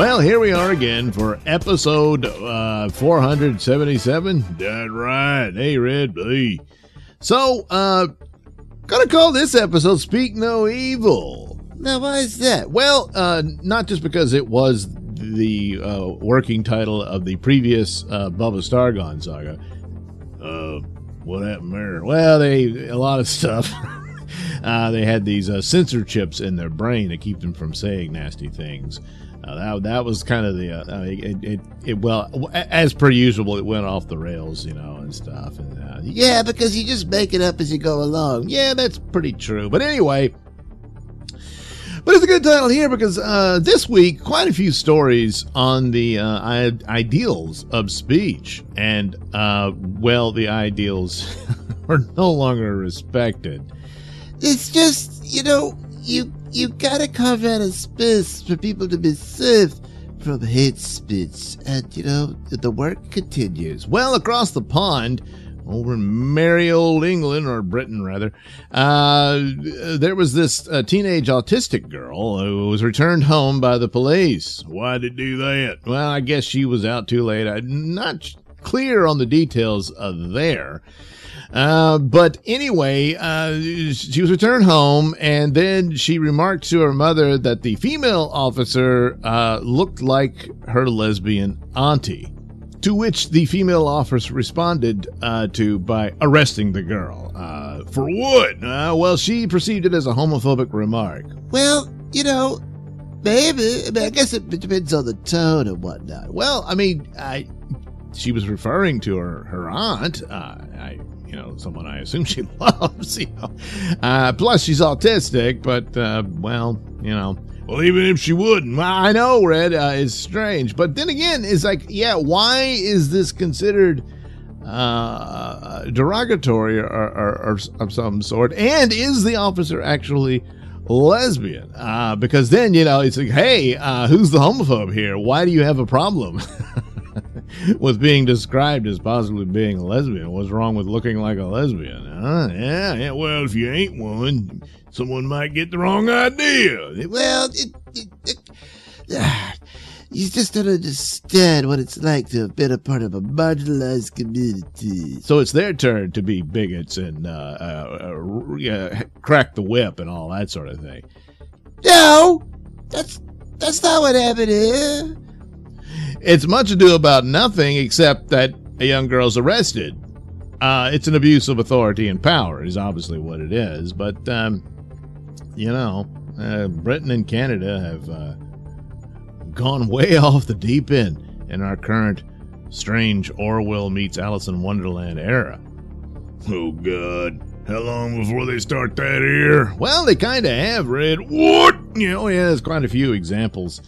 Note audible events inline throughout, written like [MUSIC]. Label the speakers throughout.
Speaker 1: Well, here we are again for episode uh, 477. That right. Hey, Red. Hey. So, uh, gonna call this episode Speak No Evil. Now, why is that? Well, uh, not just because it was the uh, working title of the previous uh, Bubba Stargone saga. Uh, what happened there? Well, they a lot of stuff. [LAUGHS] uh, they had these uh, sensor chips in their brain to keep them from saying nasty things. Uh, that that was kind of the uh, it, it, it well as per usual it went off the rails you know and stuff and uh, yeah because you just make it up as you go along yeah that's pretty true but anyway but it's a good title here because uh, this week, quite a few stories on the uh, ideals of speech. And, uh, well, the ideals [LAUGHS] are no longer respected. It's just, you know, you you gotta carve out a space for people to be safe from hate speech. And, you know, the work continues. Well, across the pond, over in merry old England, or Britain rather, uh, there was this uh, teenage autistic girl who was returned home by the police. Why did do that? Well, I guess she was out too late. I'm not clear on the details there. Uh, but anyway, uh, she was returned home, and then she remarked to her mother that the female officer uh, looked like her lesbian auntie. To which the female officer responded uh, to by arresting the girl. Uh, for what? Uh, well, she perceived it as a homophobic remark. Well, you know, maybe. I, mean, I guess it depends on the tone and whatnot. Well, I mean, I, she was referring to her her aunt. Uh, I, you know, someone I assume she [LAUGHS] loves. You know, uh, plus she's autistic. But uh, well, you know, well, even if she wouldn't, I know, Red, uh, is strange. But then again, it's like, yeah, why is this considered uh, derogatory or, or, or, of some sort? And is the officer actually lesbian? Uh, because then, you know, it's like, hey, uh, who's the homophobe here? Why do you have a problem? [LAUGHS] [LAUGHS] with being described as possibly being a lesbian. What's wrong with looking like a lesbian? Huh? Yeah, yeah. Well, if you ain't one, someone might get the wrong idea. Well, it, it, it, uh, [SIGHS] you just don't understand what it's like to have been a part of a marginalized community. So it's their turn to be bigots and uh, uh, uh, crack the whip and all that sort of thing. No, that's that's not what happened here. It's much ado about nothing except that a young girl's arrested. Uh, it's an abuse of authority and power, is obviously what it is. But um, you know, uh, Britain and Canada have uh, gone way [LAUGHS] off the deep end in our current strange Orwell meets Alice in Wonderland era. Oh, God. How long before they start that here? Well, they kind of have, Red. What? You know, yeah, there's quite a few examples.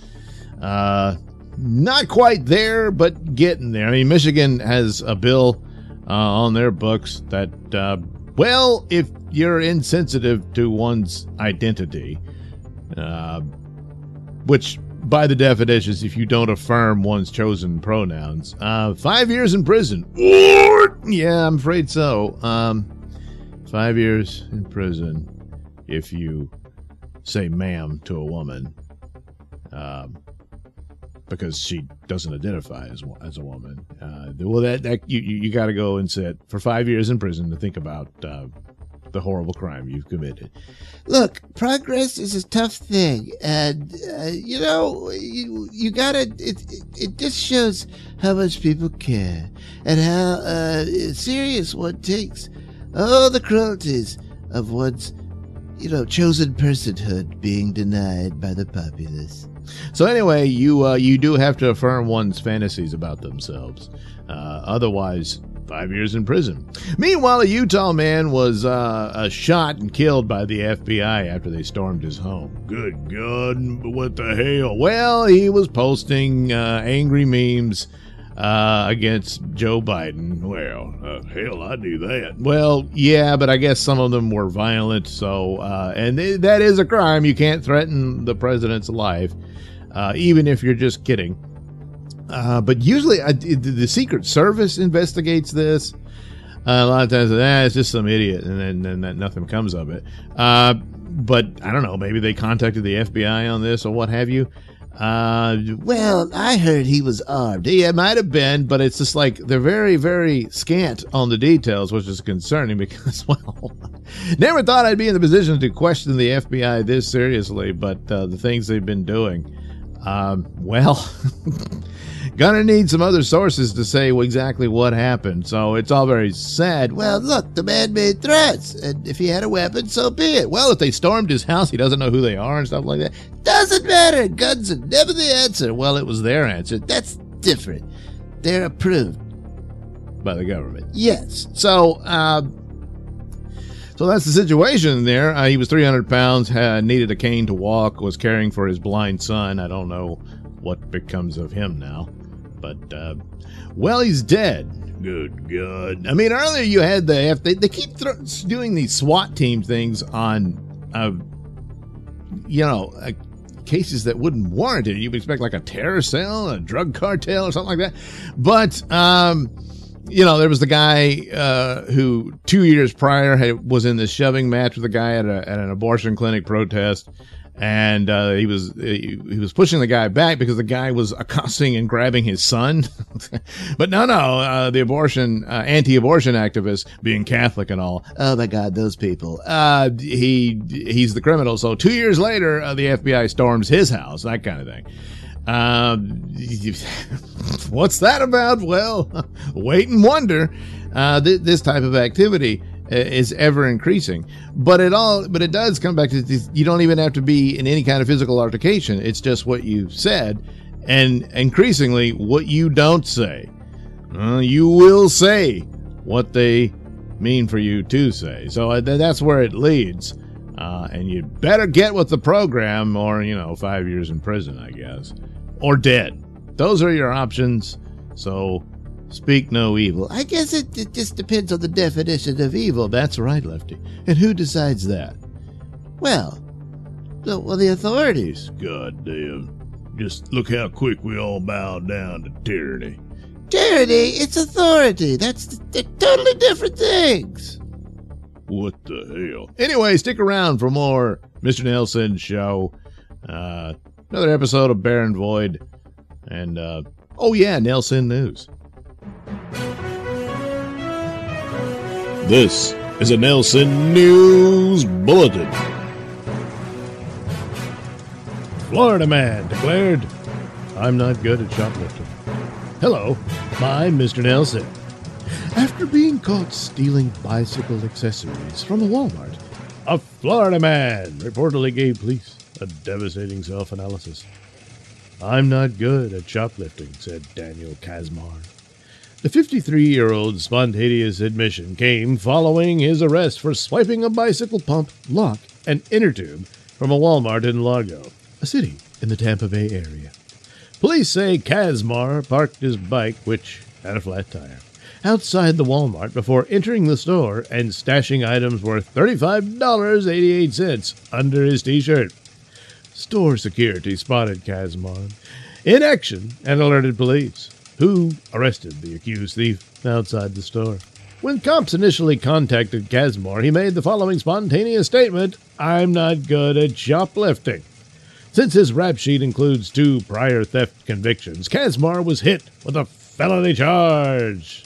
Speaker 1: Uh, not quite there, but getting there. I mean, Michigan has a bill uh, on their books that uh, well, if you're insensitive to one's identity, uh, which by the definitions, if you don't affirm one's chosen pronouns, uh, five years in prison. Yeah, I'm afraid so. Um, five years in prison if you say ma'am to a woman. Um, because she doesn't identify as as a woman. Uh, well, that that you you, got to go and sit for five years in prison to think about uh, the horrible crime you've committed. Look, progress is a tough thing, and uh, you know you you gotta. It, it, it just shows how much people care and how uh, serious one takes all the cruelties of one's you know chosen personhood being denied by the populace. So anyway, you uh, you do have to affirm one's fantasies about themselves. Uh, otherwise, five years in prison. Meanwhile, a Utah man was uh, uh, shot and killed by the FBI after they stormed his home. Good God, what the hell? Well, he was posting uh, angry memes uh, against Joe Biden. Well, uh, hell, I do that. Well, yeah, but I guess some of them were violent. So, uh, and th- that is a crime. You can't threaten the president's life, uh, even if you're just kidding. Uh, but usually, uh, the Secret Service investigates this. Uh, a lot of times, ah, it's just some idiot, and then, and then nothing comes of it. Uh, but I don't know. Maybe they contacted the FBI on this or what have you. Uh, well, I heard he was armed. Yeah, it might have been, but it's just like they're very, very scant on the details, which is concerning [LAUGHS] because, well, never thought I'd be in the position to question the FBI this seriously, but uh, the things they've been doing. Um, well, [LAUGHS] Gonna need some other sources to say exactly what happened, so it's all very sad. Well, look, the man made threats, and if he had a weapon, so be it. Well, if they stormed his house, he doesn't know who they are and stuff like that. Doesn't matter. Guns are never the answer. Well, it was their answer. That's different. They're approved by the government. Yes. So, uh, so that's the situation there. Uh, he was 300 pounds, had, needed a cane to walk, was caring for his blind son. I don't know what becomes of him now. But, uh, well, he's dead. Good God. I mean, earlier you had the F. They, they keep doing these SWAT team things on, uh, you know, uh, cases that wouldn't warrant it. You'd expect like a terror cell, a drug cartel, or something like that. But, um, you know, there was the guy uh, who two years prior had, was in this shoving match with a guy at, a, at an abortion clinic protest and uh, he was he, he, was pushing the guy back because the guy was accosting and grabbing his son. [LAUGHS] but no, no, uh, the abortion uh, anti-abortion activist, being Catholic and all. Oh my God, those people. Uh, he he's the criminal. So two years later, uh, the FBI storms his house, that kind of thing. Um, [LAUGHS] what's that about? Well, [LAUGHS] wait and wonder. Uh, th- this type of activity is ever increasing. But it all, but it does come back to this, you don't even have to be in any kind of physical altercation. It's just what you said, and increasingly what you don't say. Uh, you will say what they mean for you to say. So uh, that's where it leads. Uh, and you better get with the program, or you know, five years in prison, I guess, or dead. Those are your options. So Speak no evil. I guess it, it just depends on the definition of evil. That's right, Lefty. And who decides that? Well, the, well, the authorities. God damn. Just look how quick we all bow down to tyranny. Tyranny? It's authority. That's they're totally different things. What the hell? Anyway, stick around for more Mr. Nailsin show. Uh, another episode of Baron Void. And, uh, oh yeah, Nailsin News. This is a Nailsin News Bulletin. Florida man declared, I'm not good at shoplifting. Hello, I'm Mr. Nailsin. After being caught stealing bicycle accessories from a Walmart, a Florida man reportedly gave police a devastating self analysis. I'm not good at shoplifting, said Daniel Kazmar. The 53 year old's spontaneous admission came following his arrest for swiping a bicycle pump, lock, and inner tube from a Walmart in Largo, a city in the Tampa Bay area. Police say Kazmar parked his bike, which had a flat tire, outside the Walmart before entering the store and stashing items worth $35.88 under his t shirt. Store security spotted Kazmar in action and alerted police who arrested the accused thief outside the store. When cops initially contacted Kazmar, he made the following spontaneous statement I'm not good at shoplifting. Since his rap sheet includes two prior theft convictions, Kazmar was hit with a felony charge.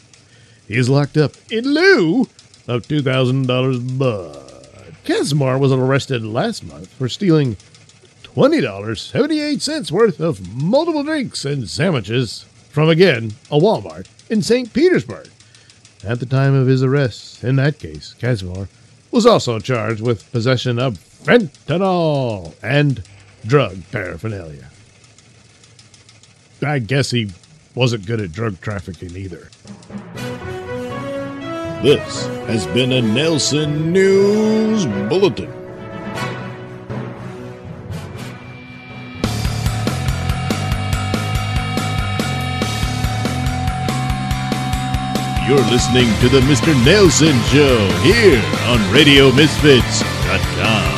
Speaker 1: He is locked up in lieu of $2,000 but Kazmar was arrested last month for stealing $20.78 worth of multiple drinks and sandwiches from again a Walmart in St. Petersburg. At the time of his arrest, in that case, Kazmar was also charged with possession of fentanyl and drug paraphernalia. I guess he wasn't good at drug trafficking either.
Speaker 2: This has been a Nailsin News Bulletin. You're listening to the Mr. Nailsin Show here on RadioMisfits.com.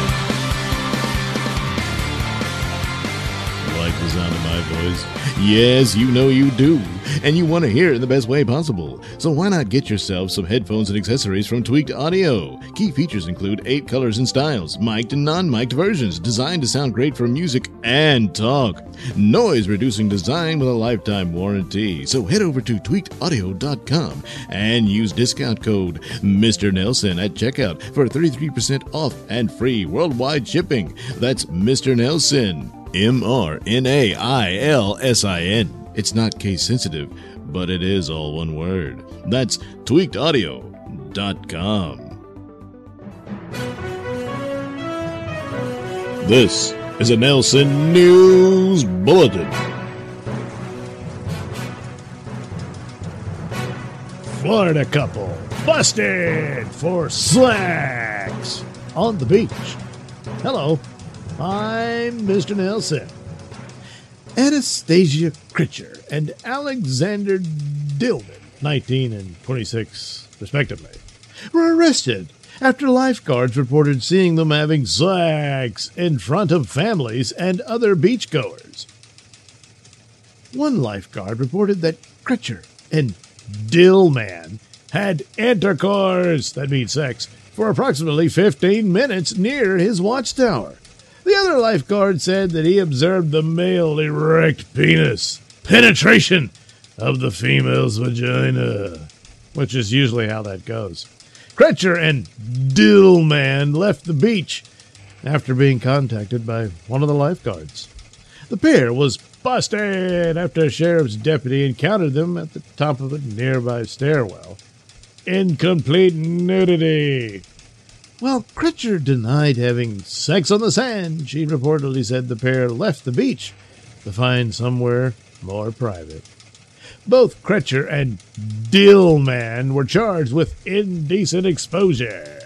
Speaker 2: Like the sound of my voice? Yes, you know you do and you want to hear it in the best way possible. So why not get yourself some headphones and accessories from Tweaked Audio? Key features include eight colors and styles, mic'd and non-mic'd versions, designed to sound great for music and talk. Noise reducing design with a lifetime warranty. So head over to tweakedaudio.com and use discount code Mr. Nailsin at checkout for 33% off and free worldwide shipping. That's Mr. Nailsin. M R N A I L S I N. It's not case sensitive, but it is all one word. That's tweakedaudio.com. This is a Nailsin News Bulletin.
Speaker 1: Florida couple busted for slacks on the beach. Hello, I'm Mr. Nailsin. Anastasia Critcher and Alexander Dillman, 19 and 26 respectively, were arrested after lifeguards reported seeing them having sex in front of families and other beachgoers. One lifeguard reported that Critcher and Dillman had intercourse, that means sex, for approximately 15 minutes near his watchtower. The other lifeguard said that he observed the male erect penis penetration of the female's vagina, which is usually how that goes. Critcher and Dillman left the beach after being contacted by one of the lifeguards. The pair was busted after a sheriff's deputy encountered them at the top of a nearby stairwell in complete nudity. While Critcher denied having sex on the sand, she reportedly said the pair left the beach to find somewhere more private. Both Critcher and Dillman were charged with indecent exposure,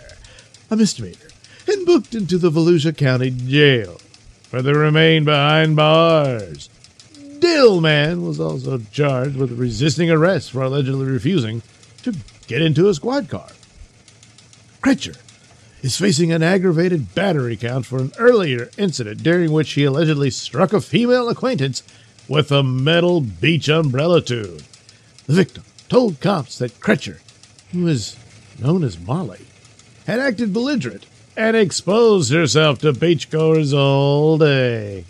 Speaker 1: a misdemeanor, and booked into the Volusia County Jail, where they remain behind bars. Dillman was also charged with resisting arrest for allegedly refusing to get into a squad car. Critcher is facing an aggravated battery count for an earlier incident during which he allegedly struck a female acquaintance with a metal beach umbrella tube. The victim told cops that Critcher, who is known as Molly, had acted belligerent and exposed herself to beachgoers all day.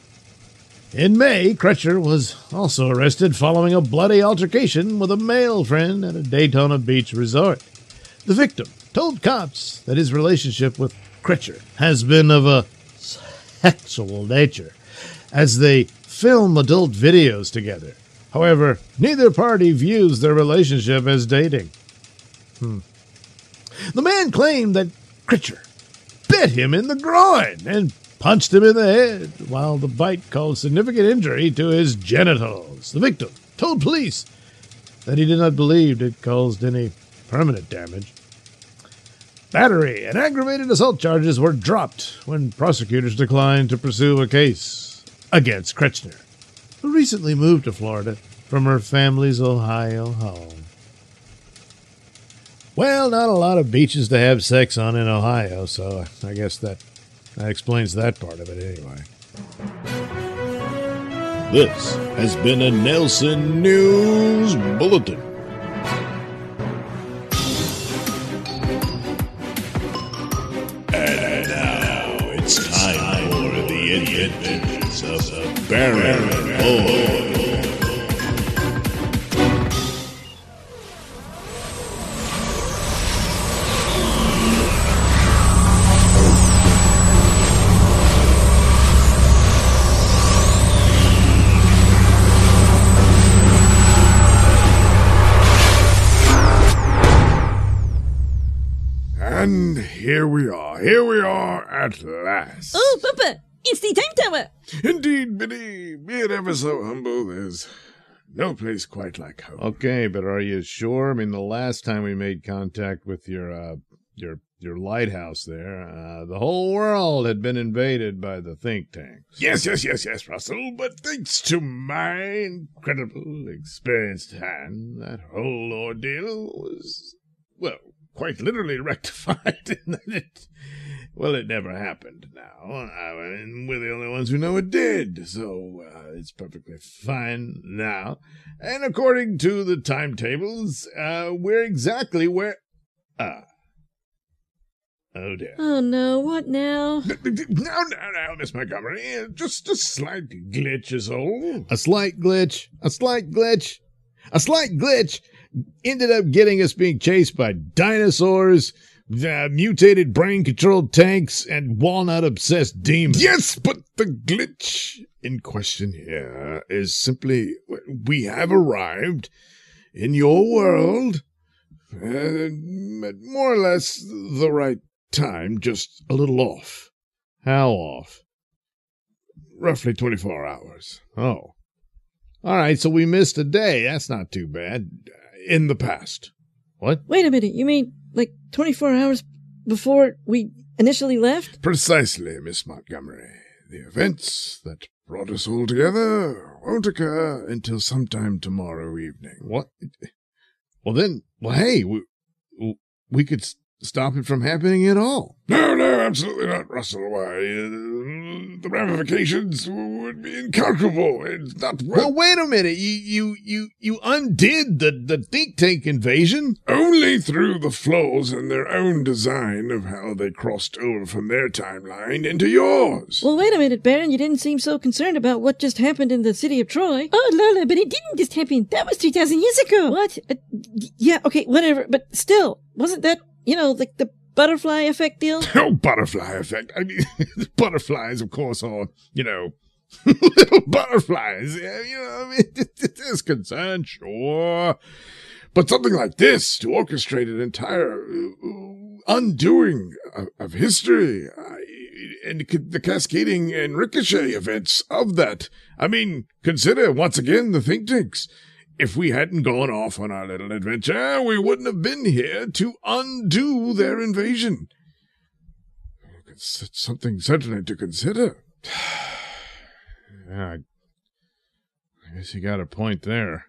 Speaker 1: In May, Critcher was also arrested following a bloody altercation with a male friend at a Daytona Beach resort. The victim told cops that his relationship with Critcher has been of a sexual nature as they film adult videos together. However, neither party views their relationship as dating. Hmm. The man claimed that Critcher bit him in the groin and punched him in the head, while the bite caused significant injury to his genitals. The victim told police that he did not believe it caused any permanent damage. Battery and aggravated assault charges were dropped when prosecutors declined to pursue a case against Kretschner, who recently moved to Florida from her family's Ohio home. Well, not a lot of beaches to have sex on in Ohio, so I guess that, that explains that part of it anyway.
Speaker 2: This has been a Nailsin News Bulletin. Baron Void.
Speaker 3: And here we are, here we are at last.
Speaker 4: Oh, Papa, it's the time tower.
Speaker 3: Indeed, Biddy, be it ever so humble, there's No place quite like home.
Speaker 1: Okay, but are you sure? I mean, the last time we made contact with your uh, your your lighthouse there, uh, the whole world had been invaded by the think tanks.
Speaker 3: Yes, yes, yes, yes, Russell. But thanks to my incredible experienced hand, that whole ordeal was, well, quite literally [LAUGHS] rectified. in that it, well, it never happened now. I mean, we're the only ones who know it did, so uh, it's perfectly fine now. And according to the timetables, uh, we're exactly where. Ah. Oh dear.
Speaker 4: Oh no, what now?
Speaker 3: Now, now, now, Miss Montgomery, uh, just a slight glitch is all.
Speaker 1: A slight glitch, a slight glitch, a slight glitch ended up getting us being chased by dinosaurs, uh, mutated brain controlled tanks, and walnut obsessed demons.
Speaker 3: Yes, but the glitch in question here is simply we have arrived in your world uh, at more or less the right time, just a little off.
Speaker 1: How off?
Speaker 3: Roughly 24 hours.
Speaker 1: Oh. All right, so we missed a day. That's not too bad.
Speaker 3: In the past.
Speaker 1: What?
Speaker 4: Wait a minute, you mean like 24 hours before we initially left?
Speaker 3: Precisely, Miss Montgomery. The events that brought us all together won't occur until sometime tomorrow evening.
Speaker 1: What? Well, then, well, hey, we, we could stop it from happening at all.
Speaker 3: No, no, absolutely not, Russell. Why, uh, the ramifications would be incalculable. It's not worth...
Speaker 1: Well, wait a minute. You, you, you, you undid the, the think tank invasion?
Speaker 3: Only through the flaws in their own design of how they crossed over from their timeline into yours.
Speaker 4: Well, wait a minute, Baron. You didn't seem so concerned about what just happened in the city of Troy. Oh, Lola, but it didn't just happen. That was 3,000 years ago. What? Uh, yeah, okay, whatever. But still, wasn't that you know, like the butterfly effect deal? [LAUGHS]
Speaker 3: Oh, butterfly effect. I mean, [LAUGHS] butterflies, of course, are, you know, [LAUGHS] little butterflies. Yeah, you know, I mean, it is concerned, sure. But something like this, to orchestrate an entire uh, undoing of, of history uh, and the cascading and ricochet events of that. I mean, consider once again the think tanks. If we hadn't gone off on our little adventure, we wouldn't have been here to undo their invasion. It's something certainly to consider. [SIGHS]
Speaker 1: yeah, I, guess you got a point there.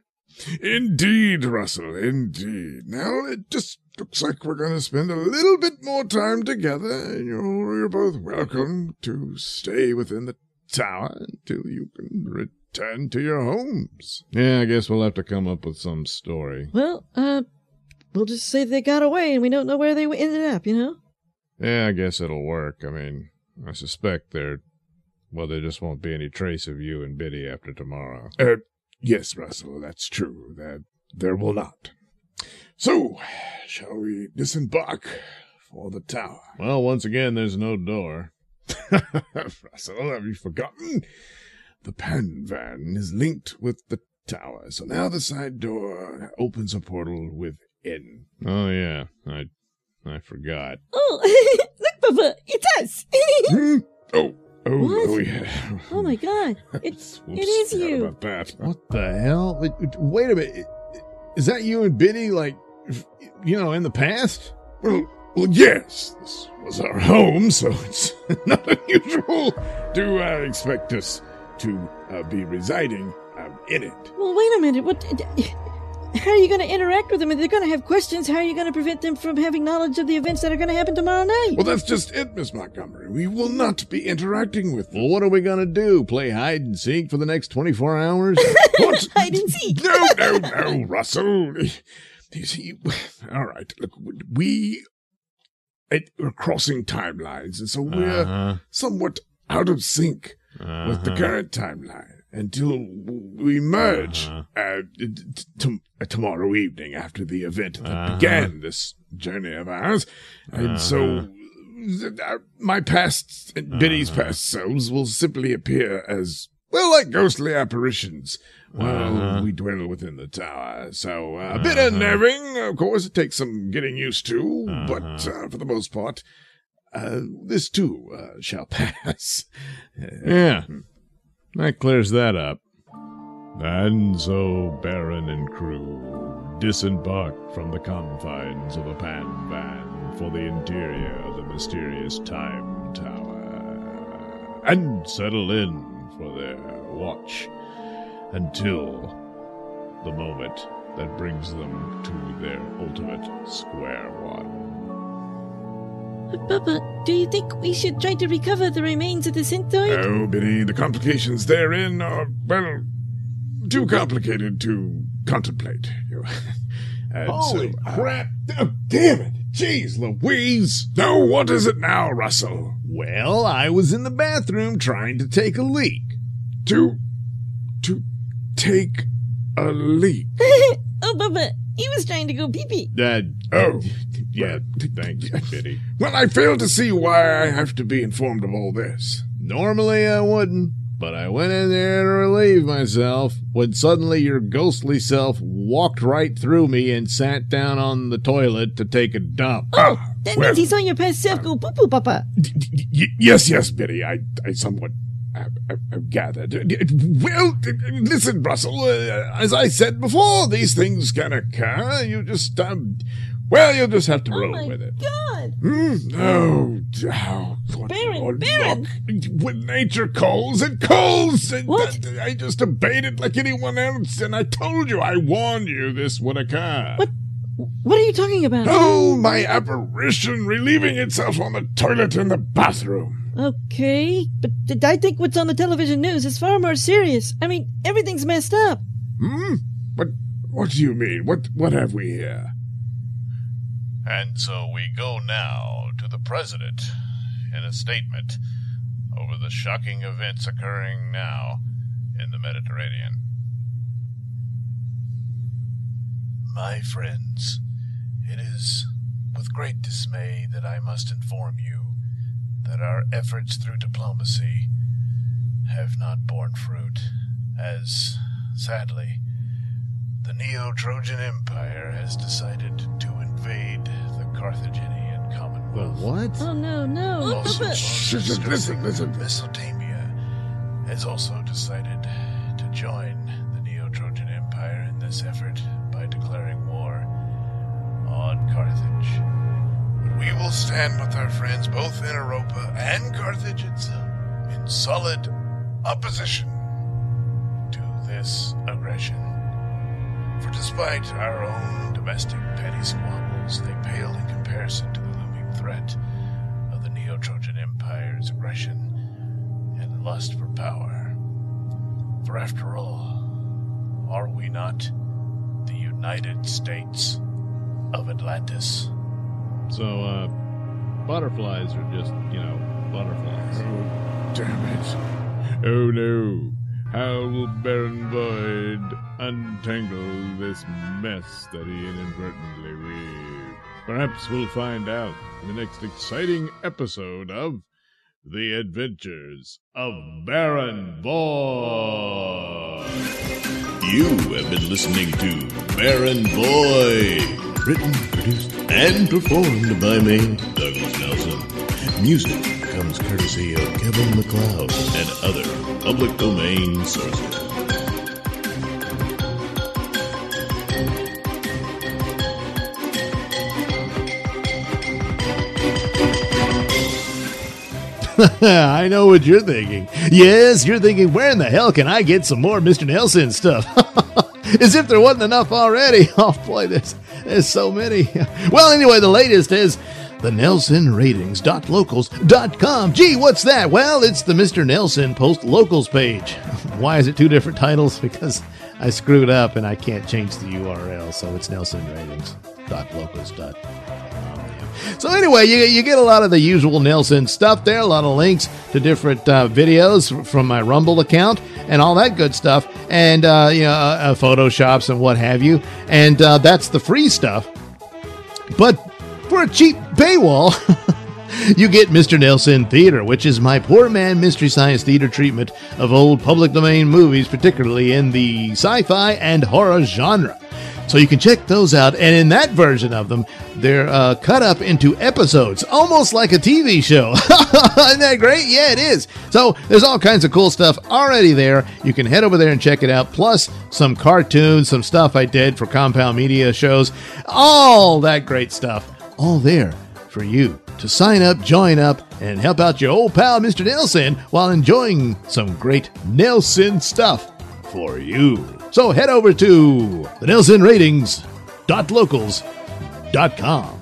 Speaker 3: Indeed, Russell, indeed. Now it just looks like we're going to spend a little bit more time together, and you're, you're both welcome to stay within the tower until you can return to your homes.
Speaker 1: Yeah, I guess we'll have to come up with some story.
Speaker 4: Well, uh, we'll just say they got away and we don't know where they ended up, you know?
Speaker 1: Yeah, I guess it'll work. I mean, I suspect there, well, there just won't be any trace of you and Biddy after tomorrow.
Speaker 3: Uh, yes, Russell, that's true. That there will not. So, shall we disembark for the tower?
Speaker 1: Well, once again, there's no door. [LAUGHS]
Speaker 3: Russell, have you forgotten? The pan van is linked with the tower, so now the side door opens a portal within.
Speaker 1: Oh yeah, I I forgot. [LAUGHS]
Speaker 4: Oh, [LAUGHS] look, Papa, it's us.
Speaker 3: hmm? Oh, oh,
Speaker 4: What?
Speaker 3: oh yeah.
Speaker 4: oh my God, [LAUGHS] it's
Speaker 3: Whoops,
Speaker 4: it is you.
Speaker 3: About that.
Speaker 1: What the hell? Wait, wait a minute. Is that you and Biddy, like, you know, in the past?
Speaker 3: Well, well, yes, this was our home, so it's not unusual to uh, expect us to uh, be residing um, in it.
Speaker 4: Well, wait a minute. What? How are you going to interact with them? If they're going to have questions. How are you going to prevent them from having knowledge of the events that are going to happen tomorrow night?
Speaker 3: Well, that's just it, Miss Montgomery. We will not be interacting with them.
Speaker 1: Well, what are we gonna do? Play hide and seek for the next 24 hours? [LAUGHS]
Speaker 3: What?
Speaker 4: Hide and seek.
Speaker 3: No, no, no, Russell. You see, all right, look, we it, we're crossing timelines, and so we're
Speaker 1: Uh-huh.
Speaker 3: somewhat out of sync with the
Speaker 1: Uh-huh.
Speaker 3: current timeline until we merge
Speaker 1: Uh-huh.
Speaker 3: uh, t- t- tomorrow evening after the event that
Speaker 1: Uh-huh.
Speaker 3: began this journey of ours. And so th- uh, my past and Biddy's
Speaker 1: Uh-huh.
Speaker 3: past selves will simply appear as, well, like ghostly apparitions while
Speaker 1: Uh-huh.
Speaker 3: we dwell within the tower. So uh, a bit unnerving, of course. It takes some getting used to, but
Speaker 1: Uh-huh.
Speaker 3: uh, for the most part, uh, this too uh, shall [LAUGHS] pass.
Speaker 1: Yeah. That clears that up.
Speaker 5: And so Baron and crew disembarked from the confines of the Pan Van for the interior of the mysterious Time Tower and settle in for their watch until the moment that brings them to their ultimate square one.
Speaker 4: Papa, do you think we should try to recover the remains of the Synthoid?
Speaker 3: Oh, Biddy, the complications therein are, well, too complicated to contemplate. [LAUGHS]
Speaker 1: And Holy so, uh, crap! Oh, damn it! Jeez Louise!
Speaker 3: No, what is it now, Russell?
Speaker 1: Well, I was in the bathroom trying to take a leak.
Speaker 3: To. to take a leak? [LAUGHS]
Speaker 4: oh, Bubba, he was trying to go pee pee.
Speaker 1: Uh,
Speaker 3: oh.
Speaker 1: Yeah, thanks, Biddy.
Speaker 3: Well, I fail to see why I have to be informed of all this.
Speaker 1: Normally I wouldn't, but I went in there to relieve myself when suddenly your ghostly self walked right through me and sat down on the toilet to take a dump.
Speaker 4: Oh, that well, means he saw your past self go poo poo, Papa.
Speaker 3: D- d- d- yes, yes, Biddy. I, I somewhat I've gathered. Well, listen, Russell. Uh, as I said before, these things can occur. You just um, well, you'll just have to
Speaker 4: oh
Speaker 3: roll with it.
Speaker 4: Oh God!
Speaker 3: Mm, oh, oh
Speaker 4: Baron, Baron!
Speaker 3: Look, when nature calls, it calls. And
Speaker 4: what?
Speaker 3: I just obeyed it like anyone else, and I told you, I warned you this would occur.
Speaker 4: What? What are you talking about?
Speaker 3: Oh, my apparition relieving itself on the toilet in the bathroom.
Speaker 4: Okay, but I think what's on the television news is far more serious. I mean, everything's messed up.
Speaker 3: Hmm? What, what do you mean? What, what have we here?
Speaker 5: And so we go now to the President in a statement over the shocking events occurring now in the Mediterranean. My friends, it is with great dismay that I must inform you that our efforts through diplomacy have not borne fruit, as, sadly, the Neo Trojan Empire has decided to invade the Carthaginian Commonwealth.
Speaker 1: The what?
Speaker 4: Oh, no, no.
Speaker 5: Also,
Speaker 3: listen, listen.
Speaker 5: Mesopotamia has also decided to join the Neo Trojan Empire in this effort by declaring war on Carthage. We will stand with our friends both in Europa and Carthage itself in solid opposition to this aggression. For despite our own domestic petty squabbles, they pale in comparison to the looming threat of the Neo Trojan Empire's aggression and lust for power. For after all, are we not the United States of Atlantis?
Speaker 1: So, uh, butterflies are just, you know, butterflies.
Speaker 3: Oh, damn it.
Speaker 1: Oh no. How will Baron Void untangle this mess that he inadvertently weaved? Perhaps we'll find out in the next exciting episode of The Adventures of Baron Void. You have been listening to Baron Void, written, produced, and performed by me, Douglas Nailsin. Music comes courtesy of Kevin MacLeod and other public domain sources. [LAUGHS] I know what you're thinking. Yes, you're thinking, where in the hell can I get some more Mr. Nailsin stuff? [LAUGHS] [LAUGHS] As if there wasn't enough already. [LAUGHS] Oh boy, there's, there's so many. [LAUGHS] Well, anyway, the latest is the NailsinRatings.locals.com. Gee, what's that? Well, it's the Mr. Nailsin Post Locals page. Why is it two different titles? Because I screwed up and I can't change the URL, so it's NailsinRatings.locals.com. So anyway, you, you get a lot of the usual Nailsin stuff there, a lot of links to different uh, videos from my Rumble account and all that good stuff, and uh, you know, uh, uh photoshops and what have you. And uh, that's the free stuff. But for a cheap paywall, [LAUGHS] you get Mr. Nailsin Theater, which is my poor man Mystery Science Theater treatment of old public domain movies, particularly in the sci fi and horror genre. So you can check those out. And in that version of them, they're uh, cut up into episodes, almost like a TV show. [LAUGHS] Isn't that great? Yeah, it is. So there's all kinds of cool stuff already there. You can head over there and check it out. Plus some cartoons, some stuff I did for Compound Media shows, all that great stuff. All there for you to sign up, join up, and help out your old pal, Mr. Nailsin, while enjoying some great Nailsin stuff for you. So head over to the Nailsin Ratings.locals.com.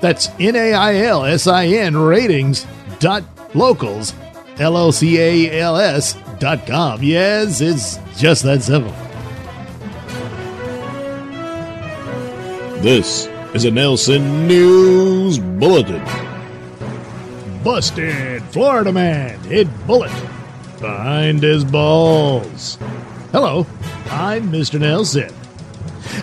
Speaker 1: That's N A I L S I N ratings dot locals L O C A L S dot com. Yes, it's just that simple.
Speaker 6: This is a Nailsin News Bulletin.
Speaker 1: Busted Florida man hit bullet behind his balls. Hello, I'm Mr. Nailsin.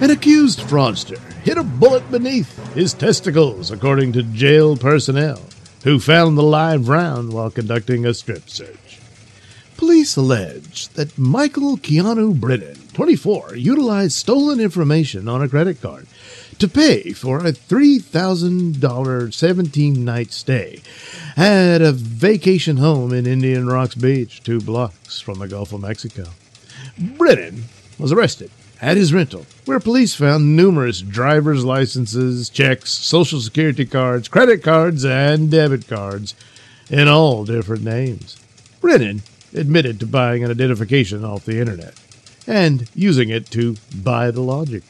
Speaker 1: An accused fraudster hid a bullet beneath his testicles, according to jail personnel, who found the live round while conducting a strip search. Police allege that Michael Keanu Brennan, 24, utilized stolen information on a credit card to pay for a $3,000 17 night stay at a vacation home in Indian Rocks Beach, two blocks from the Gulf of Mexico. Brennan was arrested at his rental, where police found numerous driver's licenses, checks, social security cards, credit cards, and debit cards in all different names. Brennan admitted to buying an identification off the internet and using it to buy the logic.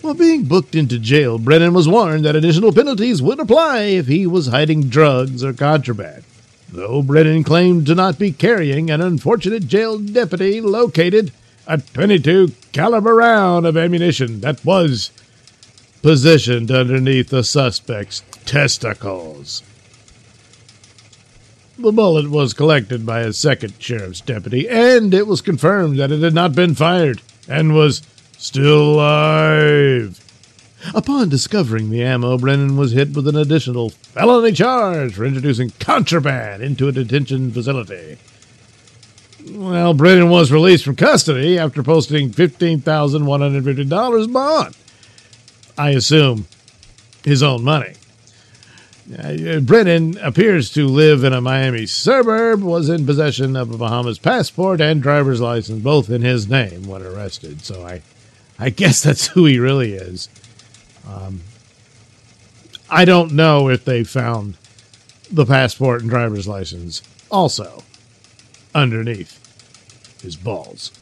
Speaker 1: While being booked into jail, Brennan was warned that additional penalties would apply if he was hiding drugs or contraband. Though Brennan claimed to not be carrying, an unfortunate jail deputy located a 22 caliber round of ammunition that was positioned underneath the suspect's testicles. The bullet was collected by a second sheriff's deputy, and it was confirmed that it had not been fired and was still alive. Upon discovering the ammo, Brennan was hit with an additional felony charge for introducing contraband into a detention facility. Well, Brennan was released from custody after posting $15,150 bond. I assume his own money. Uh, Brennan appears to live in a Miami suburb, was in possession of a Bahamas passport and driver's license, both in his name when arrested. So I I guess that's who he really is. Um, I don't know if they found the passport and driver's license also underneath his balls.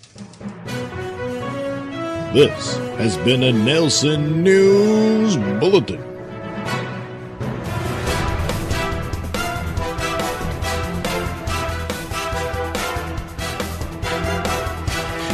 Speaker 6: This has been a Nailsin News Bulletin.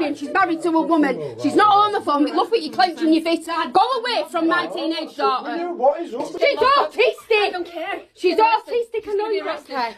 Speaker 7: Lesbian. She's married to a woman. She's not homophobic. Look what you're clenching your fist. Go away from my teenage daughter. She's autistic. I don't care. She's autistic. I know you don't care.